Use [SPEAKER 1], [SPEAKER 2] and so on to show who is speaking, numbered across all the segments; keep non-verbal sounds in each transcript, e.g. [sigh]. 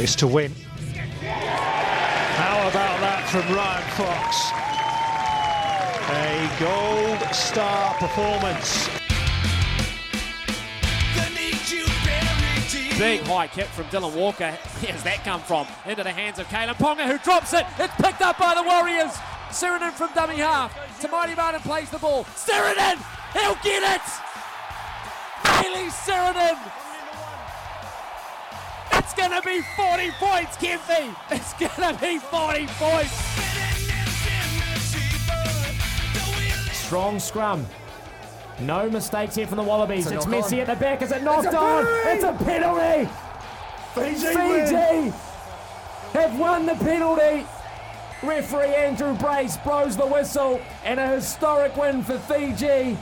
[SPEAKER 1] Is to win. How about that from Ryan Fox? A gold star performance.
[SPEAKER 2] Big high kick from Dylan Walker. Where's that come from? Into the hands of Kalyn Ponga, who drops it. It's picked up by the Warriors. Sironen from dummy half. Tamati Martin plays the ball. Sironen! He'll get it! Bayley Sironen! It's going to be 40 points, Kempy. It's going to be 40 points.
[SPEAKER 3] Strong scrum. No mistakes here from the Wallabies. It's, it's Messi at the back. Is it knocked it's on? It's a penalty.
[SPEAKER 4] Fiji,
[SPEAKER 3] Fiji have won the penalty. Referee Andrew Brace blows the whistle and a historic win for Fiji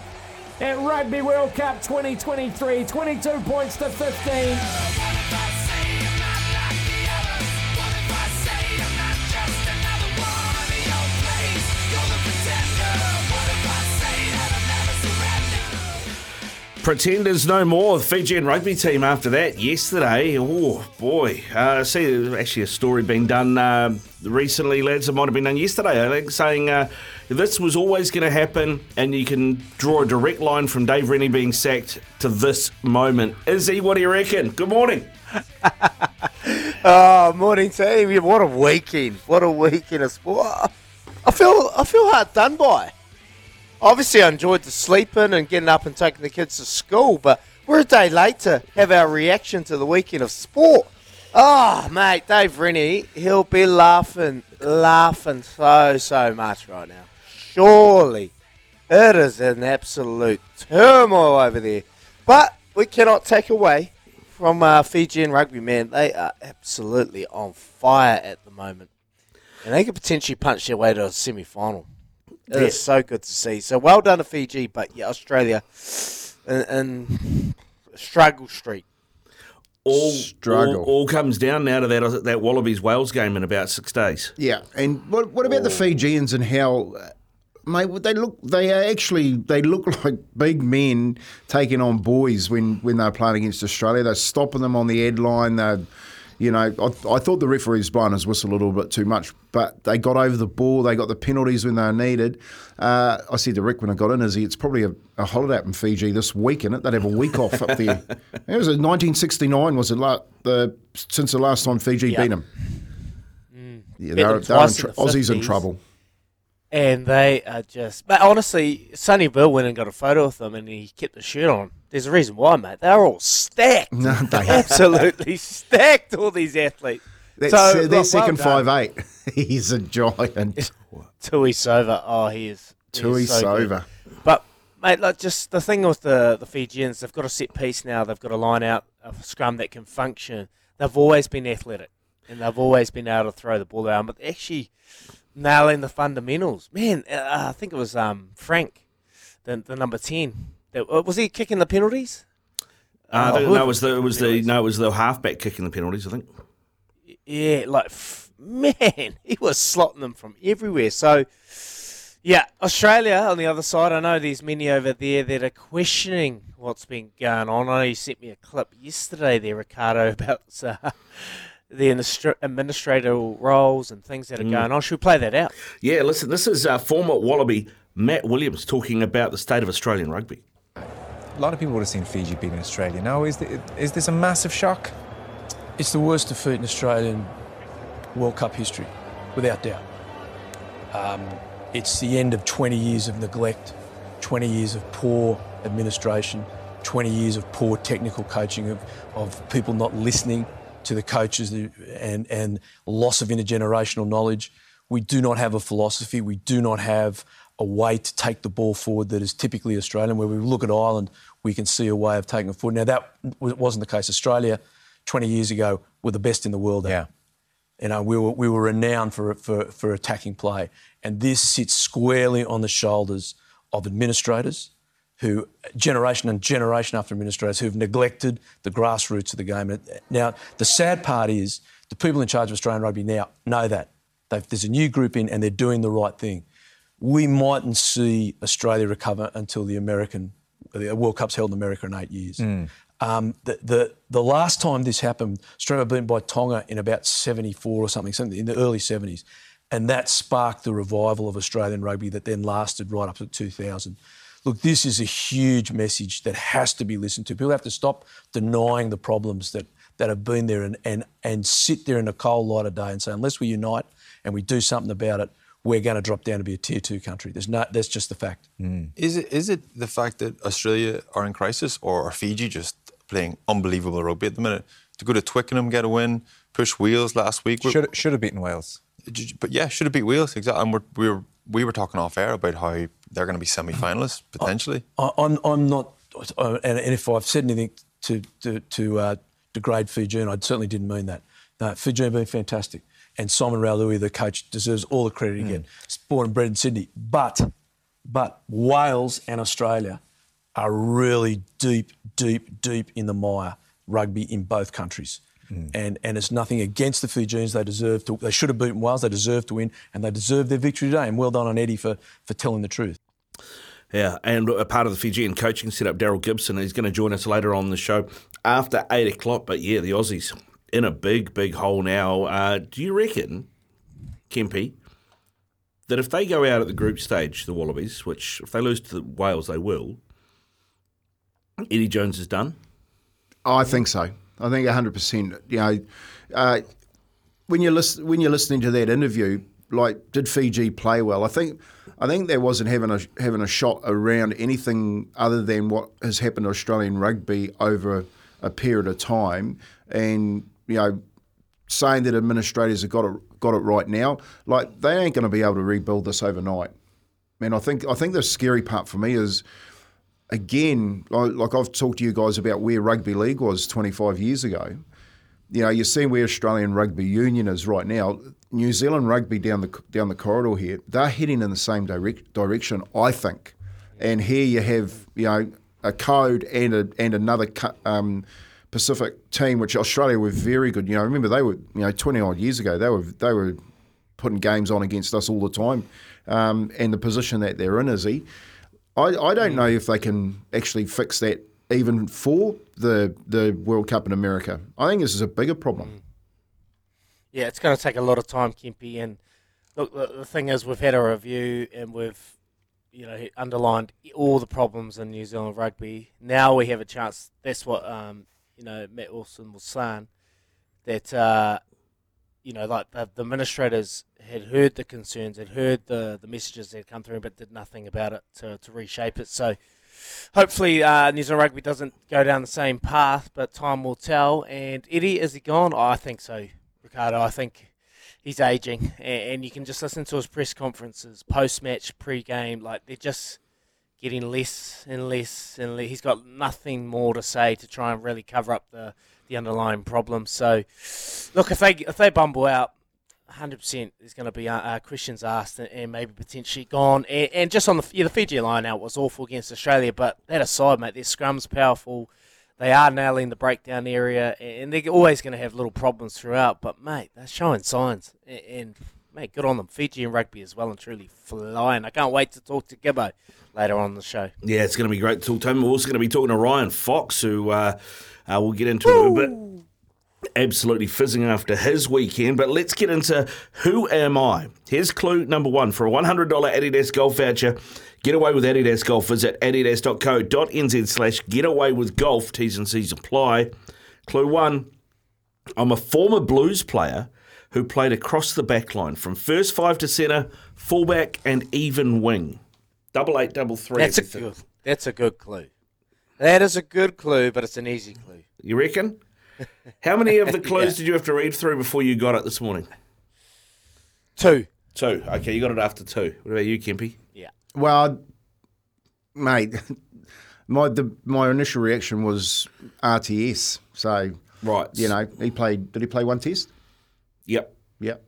[SPEAKER 3] at Rugby World Cup 2023. 22 points to 15.
[SPEAKER 5] Pretenders no more. The Fijian rugby team after that yesterday. Oh boy! Uh, see, actually a story being done uh, recently, lads. It might have been done yesterday. I think saying uh, this was always going to happen, and you can draw a direct line from Dave Rennie being sacked to this moment. He? What do you reckon? Good morning. [laughs]
[SPEAKER 4] oh, morning team. What a weekend! What a weekend of sport. I feel I feel hard done by obviously I enjoyed the sleeping and getting up and taking the kids to school, but we're a day late to have our reaction to the weekend of sport. Oh, mate, Dave Rennie, he'll be laughing, laughing so, so much right now. Surely it is an absolute turmoil over there. But we cannot take away from uh, Fijian rugby, man. They are absolutely on fire at the moment. And they could potentially punch their way to a semi final. It yeah. is so good to see. So well done to Fiji, but yeah, Australia and, and struggle street.
[SPEAKER 5] All, Struggle. All, all, comes down now to that uh, that Wallabies Wales game in about six days.
[SPEAKER 6] Yeah, and what, what about oh. the Fijians and how, uh, mate? They look. They are actually. They look [laughs] like big men taking on boys when when they're playing against Australia. They're stopping them on the head line. They're you know, I, I thought the referees blown his whistle a little bit too much, but they got over the ball. They got the penalties when they were needed. Uh, I said to Rick when I got in, is he, it's probably a, a, holiday up in Fiji this week, in it? They'd have a week off up there. [laughs] It was 1969, was it, la- the, since the last time Fiji yep. beat them. Mm. Yeah, they're, they're in tr- the Aussies in trouble.
[SPEAKER 4] And they are just, but honestly, Sonny Bill went and got a photo with them and he kept the shirt on. There's a reason why, mate. They're all stacked. No, they [laughs] absolutely stacked. All these athletes.
[SPEAKER 6] That's, so uh, their second well five eight. [laughs] He's a giant. [laughs]
[SPEAKER 4] Tuisova. Oh, he is.
[SPEAKER 6] Tui so Sova.
[SPEAKER 4] But mate, like just the thing with the the Fijians, they've got a set piece now. They've got a line out a scrum that can function. They've always been athletic, and they've always been able to throw the ball around. But actually nailing the fundamentals, man. Uh, I think it was um, Frank, the the number ten uh, was he kicking the penalties?
[SPEAKER 5] Uh, oh, no, it was the it was the no, it was the halfback kicking the penalties. I think.
[SPEAKER 4] Yeah, like man, [laughs] he was slotting them from everywhere. So, yeah, Australia on the other side. I know there's many over there that are questioning what's been going on. I know you sent me a clip yesterday there, Ricardo, [laughs] about uh, the administrative roles and things that are mm. going on. Should we play that out?
[SPEAKER 5] Yeah, listen, this is uh, former Wallaby Matt Williams talking about the state of Australian rugby
[SPEAKER 7] a lot of people would have seen Fiji beating Australia. Now, is, the, is this a massive shock?
[SPEAKER 8] It's the worst defeat in Australian World Cup history, without doubt. Um, it's the end of 20 years of neglect, 20 years of poor administration, 20 years of poor technical coaching, of, of people not listening to the coaches and, and loss of intergenerational knowledge. We do not have a philosophy. We do not have a way to take the ball forward that is typically Australian. Where we look at Ireland, we can see a way of taking it forward. Now, that wasn't the case. Australia, 20 years ago, were the best in the world.
[SPEAKER 9] Yeah.
[SPEAKER 8] You know, we were, we were renowned for, for, for attacking play. And this sits squarely on the shoulders of administrators who, generation and generation after administrators, who've neglected the grassroots of the game. Now, the sad part is the people in charge of Australian rugby now know that. They've, there's a new group in and they're doing the right thing. We mightn't see Australia recover until the American, the World Cup's held in America in eight years. Um, the, the, the last time this happened, Australia were beaten by Tonga in about 74 or something, something in the early 70s. And that sparked the revival of Australian rugby that then lasted right up to 2000. Look, this is a huge message that has to be listened to. People have to stop denying the problems that, that have been there and, and, and sit there in the cold light of day and say, unless we unite and we do something about it, we're going to drop down to be a tier two country. There's no, that's just the fact. Mm.
[SPEAKER 9] Is it is it the fact that Australia are in crisis, or are Fiji just playing unbelievable rugby at the minute? To go to Twickenham, get a win, push Wales last week. we're-
[SPEAKER 10] Should should have beaten Wales.
[SPEAKER 9] but yeah, should have beat Wales exactly. And we're, we were we were talking off air about how they're going to be semi-finalists potentially.
[SPEAKER 8] I, I'm, I'm not, uh, and, and if I've said anything to, to, to uh, degrade Fijian, I certainly didn't mean that. No, have been fantastic. And Simon Raiwalui, the coach, deserves all the credit again. He's born and bred in Sydney. But, but Wales and Australia are really deep, deep, deep in the mire rugby in both countries. And, and it's nothing against the Fijians. They deserve to. They should have beaten Wales. They deserve to win, and they deserve their victory today. And well done on Eddie for, for telling the truth.
[SPEAKER 5] Yeah, and a part of the Fijian coaching setup, Daryl Gibson, he's going to join us later on the show after eight o'clock. But yeah, the Aussies in a big, big hole now. Uh, do you reckon, Kempy, that if they go out at the group stage, the Wallabies, which if they lose to the Wales, they will, Eddie Jones is done?
[SPEAKER 6] I think so. I think 100%. You know, uh, when you're listen, when you're listening to that interview, like, did Fiji play well? I think I think they wasn't having a having a shot around anything other than what has happened to Australian rugby over a, a period of time, and you know, saying that administrators have got it got it right now, like they ain't going to be able to rebuild this overnight. Man, I think I think the scary part for me is again, like, I've talked to you guys about where rugby league was 25 years ago. You know, you see where Australian rugby union is right now. New Zealand rugby down the down the corridor here, they're heading in the same direct, direction, I think. And here you have, you know, a code and a, and another um, Pacific team, which Australia were very good. You know, remember they were, you know, 20 odd years ago, they were they were putting games on against us all the time. Um, and the position that they're in, Izzy, I, I don't know if they can actually fix that even for the the World Cup in America. I think this is a bigger problem.
[SPEAKER 4] Yeah, it's going to take a lot of time, Kempy. And look, the, the thing is, we've had a review and we've, you know, underlined all the problems in New Zealand rugby. Now we have a chance. That's what, um, you know, Matt Wilson was saying that, uh, you know, like the, the administrators had heard the concerns, had heard the, the messages that had come through, but did nothing about it to, to reshape it. So hopefully uh, New Zealand rugby doesn't go down the same path, but time will tell. And Eddie, is he gone? Oh, I think so, Ricardo. I think he's aging, and, and you can just listen to his press conferences, post-match, pre-game. Like they're just getting less and less and less. He's got nothing more to say to try and really cover up the, the underlying problem. So, look, if they if they bumble out, hundred percent, is going to be uh, uh, questions asked and, and maybe potentially gone. And, and just on the yeah, the Fiji line out was awful against Australia, but that aside, mate, their scrum's powerful. They are nailing the breakdown area, and they're always going to have little problems throughout. But mate, they're showing signs, and, and mate, good on them. Fiji and rugby as well and truly flying. I can't wait to talk to Gibbo later on the show.
[SPEAKER 5] Yeah, it's going to be great to talk to him. We're also going to be talking to Ryan Fox, who uh, uh, we'll get into in a little bit. Absolutely fizzing after his weekend, but let's get into who am I? Here's clue number one for a $100 Adidas golf voucher. Get away with Adidas Golf. Visit adidas.co.nz slash getaway with golf. T's and C's apply. Clue one I'm a former blues player who played across the back line from first five to centre, fullback, and even wing. Double eight, double three.
[SPEAKER 4] That's a good. That's a good clue. That is a good clue, but it's an easy clue.
[SPEAKER 5] You reckon? [laughs] How many of the clues did you have to read through before you got it this morning?
[SPEAKER 4] Two.
[SPEAKER 5] Two. Okay, you got it after two. What about you, Kempy?
[SPEAKER 4] Yeah.
[SPEAKER 6] Well, mate, [laughs] my the, my initial reaction was RTS. So
[SPEAKER 5] Right.
[SPEAKER 6] you know, he played. Did he play one test?
[SPEAKER 5] Yep.
[SPEAKER 6] Yep.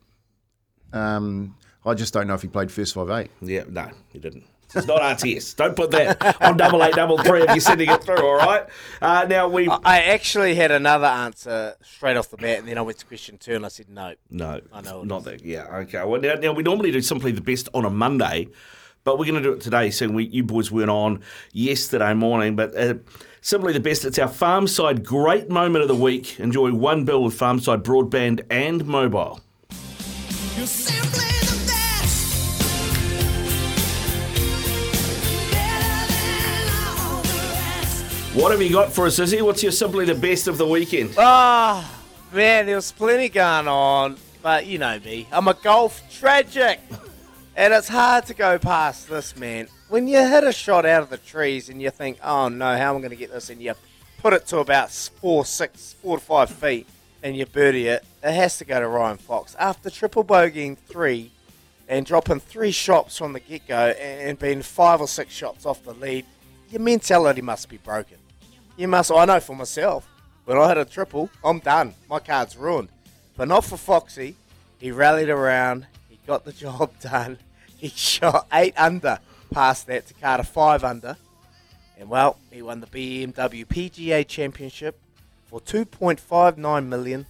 [SPEAKER 6] Um, I just don't know if he played first five eight.
[SPEAKER 5] Yeah, no, he didn't. It's not RTS. Don't put that on double eight double three if you're sending it through. All right. Uh, now we
[SPEAKER 4] I actually had another answer straight off the bat, and then I went to question two, and I said no.
[SPEAKER 5] no,
[SPEAKER 4] I know it
[SPEAKER 5] not that. Yeah, okay. Well, now, now we normally do simply the best on a Monday, but we're going to do it today. So we, you boys weren't on yesterday morning, but. Uh, Simply the best. It's our Farmside great moment of the week. Enjoy one bill with Farmside broadband and mobile.
[SPEAKER 10] You're simply the best. Better than all the rest.
[SPEAKER 5] What have you got for us, Izzy? What's your simply the best of the weekend?
[SPEAKER 4] Ah, man, there was plenty going on, but you know me, I'm a golf tragic, and it's hard to go past this, man. When you hit a shot out of the trees and you think, oh no, how am I going to get this, and you put it to about four, six, four to five feet, and you birdie it, it has to go to Ryan Fox. After triple bogeying three and dropping three shots from the get go and being five or six shots off the lead, your mentality must be broken. You must. I know for myself. When I hit a triple, I'm done. My card's ruined. But not for Foxy. He rallied around. He got the job [laughs] done. He shot eight under past that to Carter five under. And well, he won the BMW PGA Championship for 2.59 million.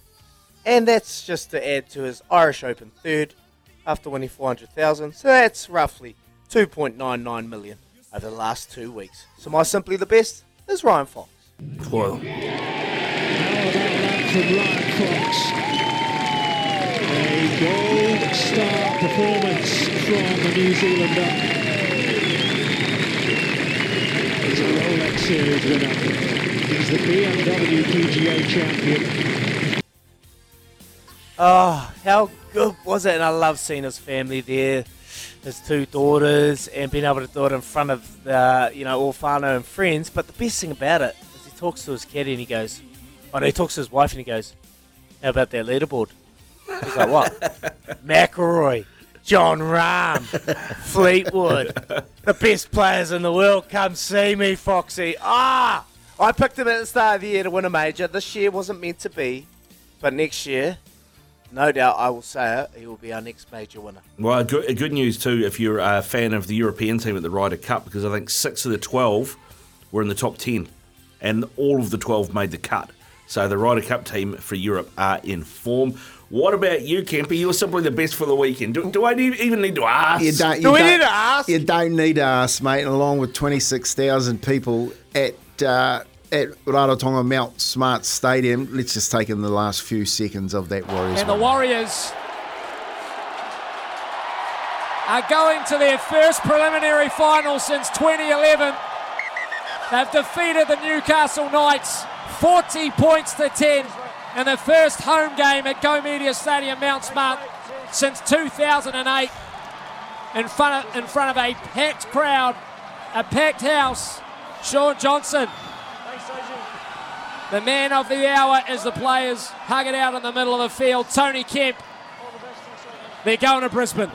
[SPEAKER 4] And that's just to add to his Irish Open third after winning 400,000. So that's roughly 2.99 million over the last two weeks. So my simply the best is Ryan Fox.
[SPEAKER 5] Well,
[SPEAKER 1] How about that from Ryan Fox? A gold star performance from the New Zealander. He's a Rolex Series winner. He's the BMW PGA champion.
[SPEAKER 4] Oh, how good was it? And I love seeing his family there, his two daughters, and being able to do it in front of the, you know, all whānau and friends. But the best thing about it is he talks to his caddy and he goes, oh no, he talks to his wife and he goes, how about that leaderboard? He's like, what? [laughs] McIlroy, Jon Rahm, Fleetwood, [laughs] the best players in the world. Come see me, Foxy. Ah, I picked him at the start of the year to win a major. This year wasn't meant to be, but next year, no doubt, I will say it. He will be our next major winner.
[SPEAKER 5] well, good, good news too if you're a fan of the European team at the Ryder Cup because I think six of the twelve were in the top ten, and all of the twelve made the cut. So the Ryder Cup team for Europe are in form. What about you, Kemper? You're simply the best for the weekend. Do, do I need, even need to ask?
[SPEAKER 6] You don't, you
[SPEAKER 4] Do we
[SPEAKER 6] don't-
[SPEAKER 4] need to ask?
[SPEAKER 6] You don't need to ask, mate. Along with 26,000 people at uh, at Rarotonga Mount Smart Stadium, let's just take in the last few seconds of that Warriors.
[SPEAKER 2] And the. Warriors are going to their first preliminary final since 2011. They've defeated the Newcastle Knights 40 points to 10 in the first home game at Go Media Stadium, Mount Smart, since 2008. In front of, in front of a packed crowd, a packed house. Sean Johnson, the man of the hour as the players hug it out in the middle of the field. Tony Kemp. They're going to Brisbane.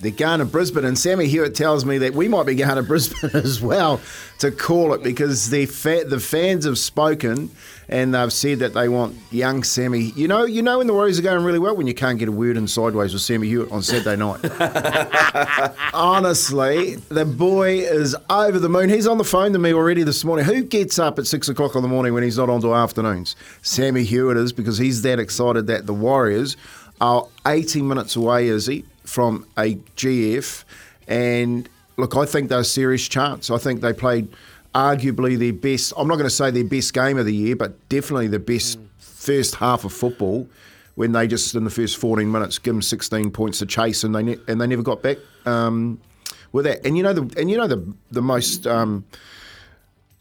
[SPEAKER 6] They're going to Brisbane, and Sammy Hewitt tells me that we might be going to Brisbane [laughs] as well to call it because the fa- the fans have spoken and they've said that they want young Sammy. You know, you know when the Warriors are going really well when you can't get a word in sideways with Sammy Hewitt on Saturday night. [laughs] Honestly, the boy is over the moon. He's on the phone to me already this morning. Who gets up at six o'clock in the morning when he's not on till afternoons? Sammy Hewitt is because he's that excited that the Warriors are 80 minutes away, is he, from a GF. And look, I think they're a serious chance. I think they played arguably their best, I'm not going to say their best game of the year, but definitely the best first half of football when they just, in the first 14 minutes, give them 16 points to chase and they, ne- and they never got back. Um, with that, and you know the and you know the the most um,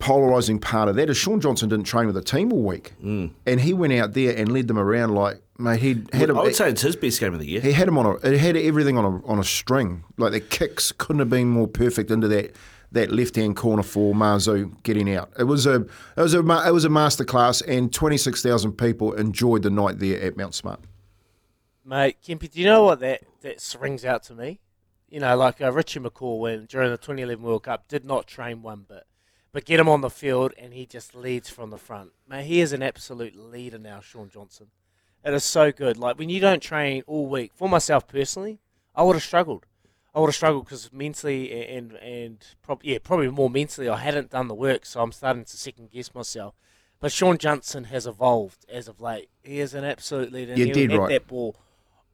[SPEAKER 6] polarising part of that is Sean Johnson didn't train with the team all week, mm. and he went out there and led them around like mate. He had
[SPEAKER 5] I
[SPEAKER 6] him.
[SPEAKER 5] would say it's his best game of the year.
[SPEAKER 6] He had him on a. It had everything on a on a string. Like the kicks couldn't have been more perfect into that that left hand corner for Marzu getting out. It was a it was a it was a masterclass, and twenty six thousand people enjoyed the night there at Mount Smart.
[SPEAKER 4] Mate, Kempy, do you know what that, that rings out to me? You know, like uh, Richie McCaw when during the 2011 World Cup did not train one bit. But get him on the field and he just leads from the front. Man, he is an absolute leader now, Sean Johnson. It is so good. Like when you don't train all week. For myself personally, I would have struggled. I would have struggled because mentally and and prob- yeah, probably more mentally, I hadn't done the work, so I'm starting to second guess myself. But Sean Johnson has evolved as of late. He is an absolute leader.
[SPEAKER 6] You're
[SPEAKER 4] he'll
[SPEAKER 6] dead
[SPEAKER 4] hit
[SPEAKER 6] right.
[SPEAKER 4] that ball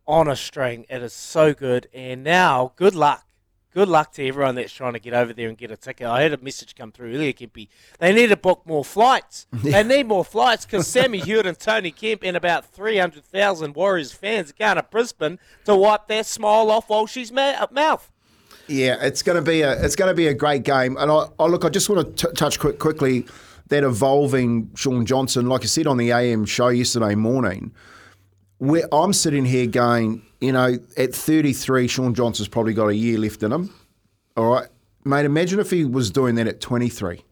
[SPEAKER 4] on a string. It is so good. And now, good luck. Good luck to everyone that's trying to get over there and get a ticket. I had a message come through earlier, Kempy. They need to book more flights. [laughs] they need more flights because Sammy Hewitt and Tony Kemp and about 300,000 Warriors fans are going to Brisbane to wipe that smile off Walshy's ma- mouth.
[SPEAKER 6] Yeah, it's going to be a it's going to be a great game. And I, I look, I just want to t- touch quick, quickly that evolving Sean Johnson. Like I said on the AM show yesterday morning, where I'm sitting here going, you know, at 33, Sean Johnson's probably got a year left in him. All right, mate. Imagine if he was doing that at 23,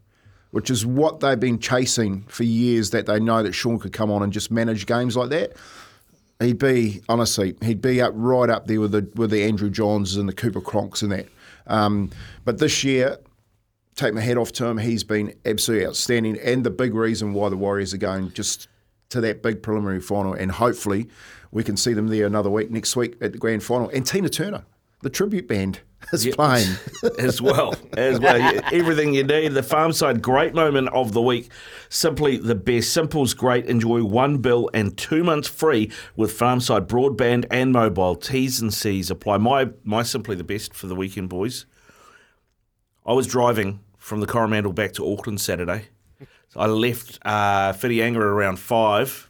[SPEAKER 6] which is what they've been chasing for years. That they know that Sean could come on and just manage games like that. He'd be honestly, he'd be up right up there with the with the Andrew Johns and the Cooper Cronks and that. Um, but this year, take my hat off to him. He's been absolutely outstanding, and the big reason why the Warriors are going just to that big preliminary final, and hopefully we can see them there another week next week at the grand final. And Tina Turner, the tribute band, [laughs] is playing. [laughs]
[SPEAKER 5] as well. As well. Yeah, Everything you need. The Farmside, great moment of the week. Simply the best. Simple's great. Enjoy one bill and two months free with Farmside broadband and mobile. T's and C's apply. My my simply the best for the weekend, boys. I was driving from the Coromandel back to Auckland Saturday. So I left uh, Whitianga around five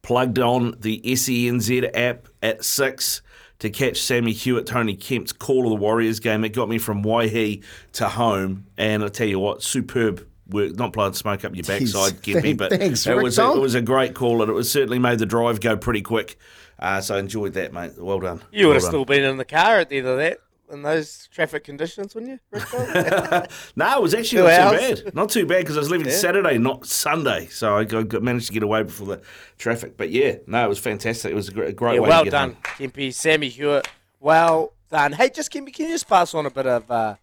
[SPEAKER 5] plugged on the SENZ app at six to catch Sammy Hewitt, Tony Kemp's call of the Warriors game. It got me from Waihi to home, and I tell you what, superb work. Not blowing smoke up your
[SPEAKER 6] Jeez,
[SPEAKER 5] backside, get me, but
[SPEAKER 6] thanks,
[SPEAKER 5] it was a, it was a great call, and it was certainly made the drive go pretty quick. Uh, so I enjoyed that, mate. Well done.
[SPEAKER 4] You would have
[SPEAKER 5] Well
[SPEAKER 4] still been in the car at the end of that in those traffic conditions, wouldn't you? Rico? [laughs]
[SPEAKER 5] No, it was actually
[SPEAKER 4] Two
[SPEAKER 5] not
[SPEAKER 4] hours?
[SPEAKER 5] too bad. Not too bad because I was leaving
[SPEAKER 4] Yeah.
[SPEAKER 5] Saturday, not Sunday. So I got, got- managed to get away before the traffic. But yeah, no, it was fantastic. It was a great, a great
[SPEAKER 4] yeah,
[SPEAKER 5] way
[SPEAKER 4] well
[SPEAKER 5] to get
[SPEAKER 4] done,
[SPEAKER 5] home.
[SPEAKER 4] Kempy. Sammy Hewitt, well done. Hey, just Kempy, can you just pass on a bit of uh,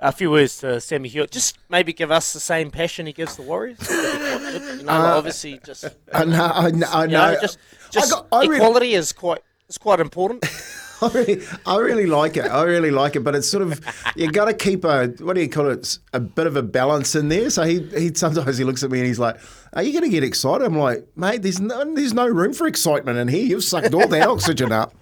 [SPEAKER 4] a few words to Sammy Hewitt? Just maybe give us the same passion he gives the Warriors. [laughs] you know,
[SPEAKER 6] Uh,
[SPEAKER 4] obviously, just
[SPEAKER 6] I know, I know. I
[SPEAKER 4] you
[SPEAKER 6] know.
[SPEAKER 4] know, just just
[SPEAKER 6] got- I really-
[SPEAKER 4] equality is quite is quite important. [laughs] [laughs]
[SPEAKER 6] I really, I really like it. I really like it, but it's sort of you got to keep a what do you call it? A bit of a balance in there. So he, he sometimes he looks at me and he's like, "Are you going to get excited?" I'm like, "Mate, there's no there's no room for excitement in here. You've sucked all the [laughs] oxygen up."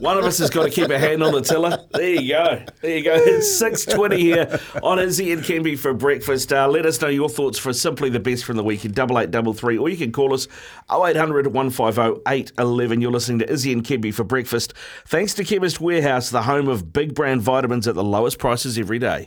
[SPEAKER 5] One of us has got to keep a hand on the tiller. There you go. There you go. It's 6.20 here on Izzy and Kempy for breakfast. Uh, let us know your thoughts for Simply the Best from the weekend, 8833, or you can call us 0800 150 811. You're listening to Izzy and Kempy for breakfast. Thanks to Chemist Warehouse, the home of big brand vitamins at the lowest prices every day.